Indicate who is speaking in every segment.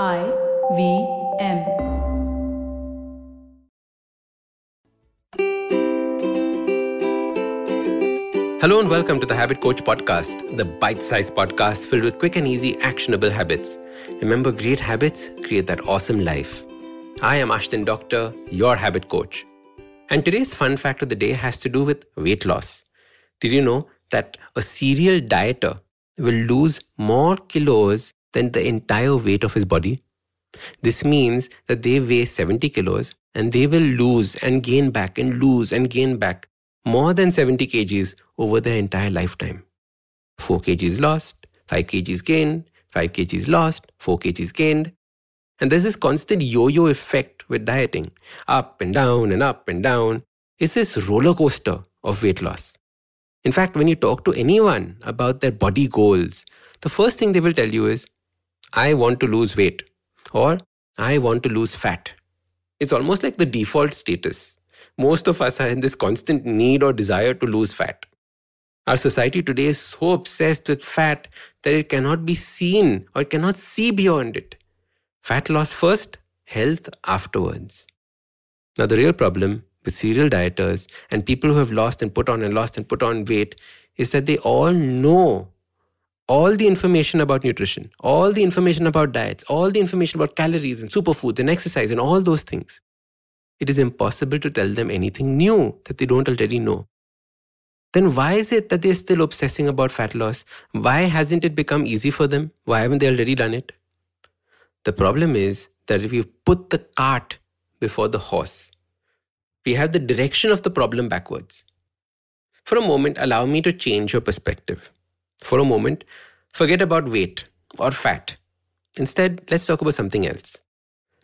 Speaker 1: I V M.
Speaker 2: Hello and welcome to the Habit Coach Podcast, the bite sized podcast filled with quick and easy, actionable habits. Remember, great habits create that awesome life. I am Ashdin Doctor, your habit coach. And today's fun fact of the day has to do with weight loss. Did you know that a serial dieter will lose more kilos than the entire weight of his body? This means that they weigh 70 kilos and they will lose and gain back and lose and gain back more than 70 kgs over their entire lifetime. 4 kgs lost, 5 kgs gained, 5 kgs lost, 4 kgs gained. And there's this constant yo yo effect with dieting up and down and up and down. It's this roller coaster of weight loss. In fact, when you talk to anyone about their body goals, the first thing they will tell you is, I want to lose weight or I want to lose fat. It's almost like the default status. Most of us are in this constant need or desire to lose fat. Our society today is so obsessed with fat that it cannot be seen or cannot see beyond it. Fat loss first, health afterwards. Now, the real problem with serial dieters and people who have lost and put on and lost and put on weight is that they all know all the information about nutrition, all the information about diets, all the information about calories and superfoods and exercise and all those things. It is impossible to tell them anything new that they don't already know. Then why is it that they're still obsessing about fat loss? Why hasn't it become easy for them? Why haven't they already done it? The problem is that if we put the cart before the horse, we have the direction of the problem backwards. For a moment, allow me to change your perspective. For a moment, forget about weight or fat. Instead, let's talk about something else.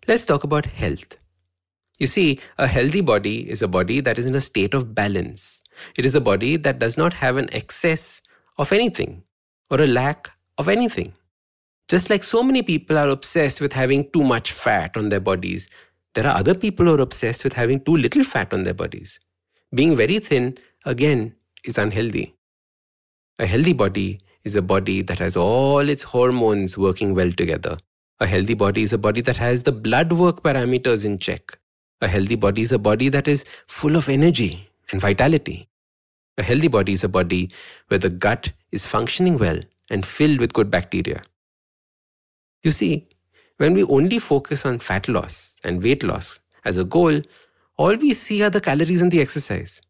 Speaker 2: Let's talk about health. You see, a healthy body is a body that is in a state of balance. It is a body that does not have an excess of anything or a lack of anything. Just like so many people are obsessed with having too much fat on their bodies, there are other people who are obsessed with having too little fat on their bodies. Being very thin, again, is unhealthy. A healthy body is a body that has all its hormones working well together. A healthy body is a body that has the blood work parameters in check. A healthy body is a body that is full of energy and vitality. A healthy body is a body where the gut is functioning well and filled with good bacteria. You see, when we only focus on fat loss and weight loss as a goal, all we see are the calories and the exercise.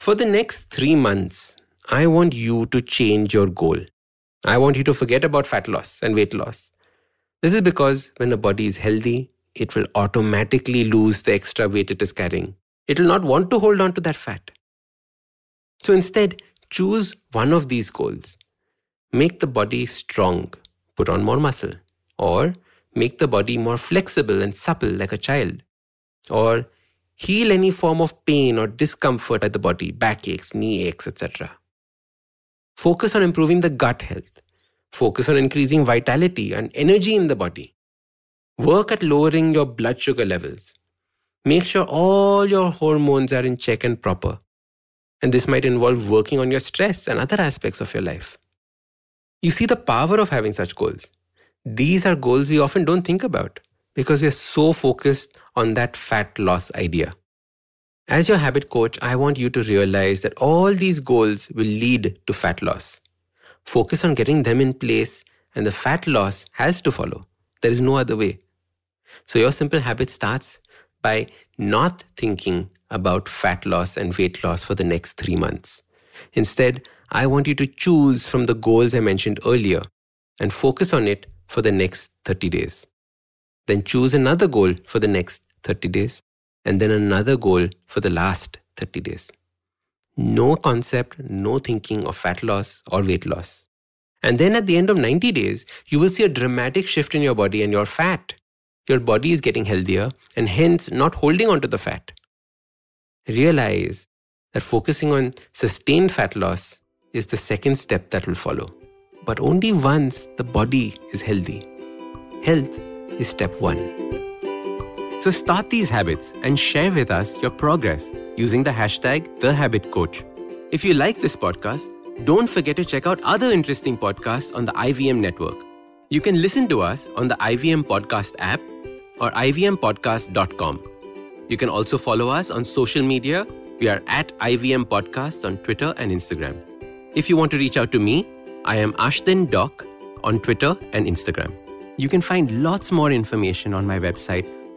Speaker 2: For the next three months, I want you to change your goal. I want you to forget about fat loss and weight loss. This is because when a body is healthy, it will automatically lose the extra weight it is carrying. It will not want to hold on to that fat. So instead, choose one of these goals. Make the body strong, put on more muscle, or make the body more flexible and supple like a child, or heal any form of pain or discomfort at the body, backaches, knee aches, etc. Focus on improving the gut health. Focus on increasing vitality and energy in the body. Work at lowering your blood sugar levels. Make sure all your hormones are in check and proper. And this might involve working on your stress and other aspects of your life. You see the power of having such goals. These are goals we often don't think about because we're so focused on that fat loss idea. As your habit coach, I want you to realize that all these goals will lead to fat loss. Focus on getting them in place, and the fat loss has to follow. There is no other way. So, your simple habit starts by not thinking about fat loss and weight loss for the next three months. Instead, I want you to choose from the goals I mentioned earlier and focus on it for the next 30 days. Then choose another goal for the next 30 days and then another goal for the last 30 days. No concept, no thinking of fat loss or weight loss. And then at the end of 90 days, you will see a dramatic shift in your body and your fat. Your body is getting healthier and hence not holding on to the fat. Realize that focusing on sustained fat loss is the second step that will follow. But only once the body is healthy. Health is step one. So start these habits and share with us your progress using the hashtag TheHabitCoach. If you like this podcast, don't forget to check out other interesting podcasts on the IVM network. You can listen to us on the IVM Podcast app or ivmpodcast.com. You can also follow us on social media. We are at IVM Podcasts on Twitter and Instagram. If you want to reach out to me, I am Ashdin Doc on Twitter and Instagram. You can find lots more information on my website,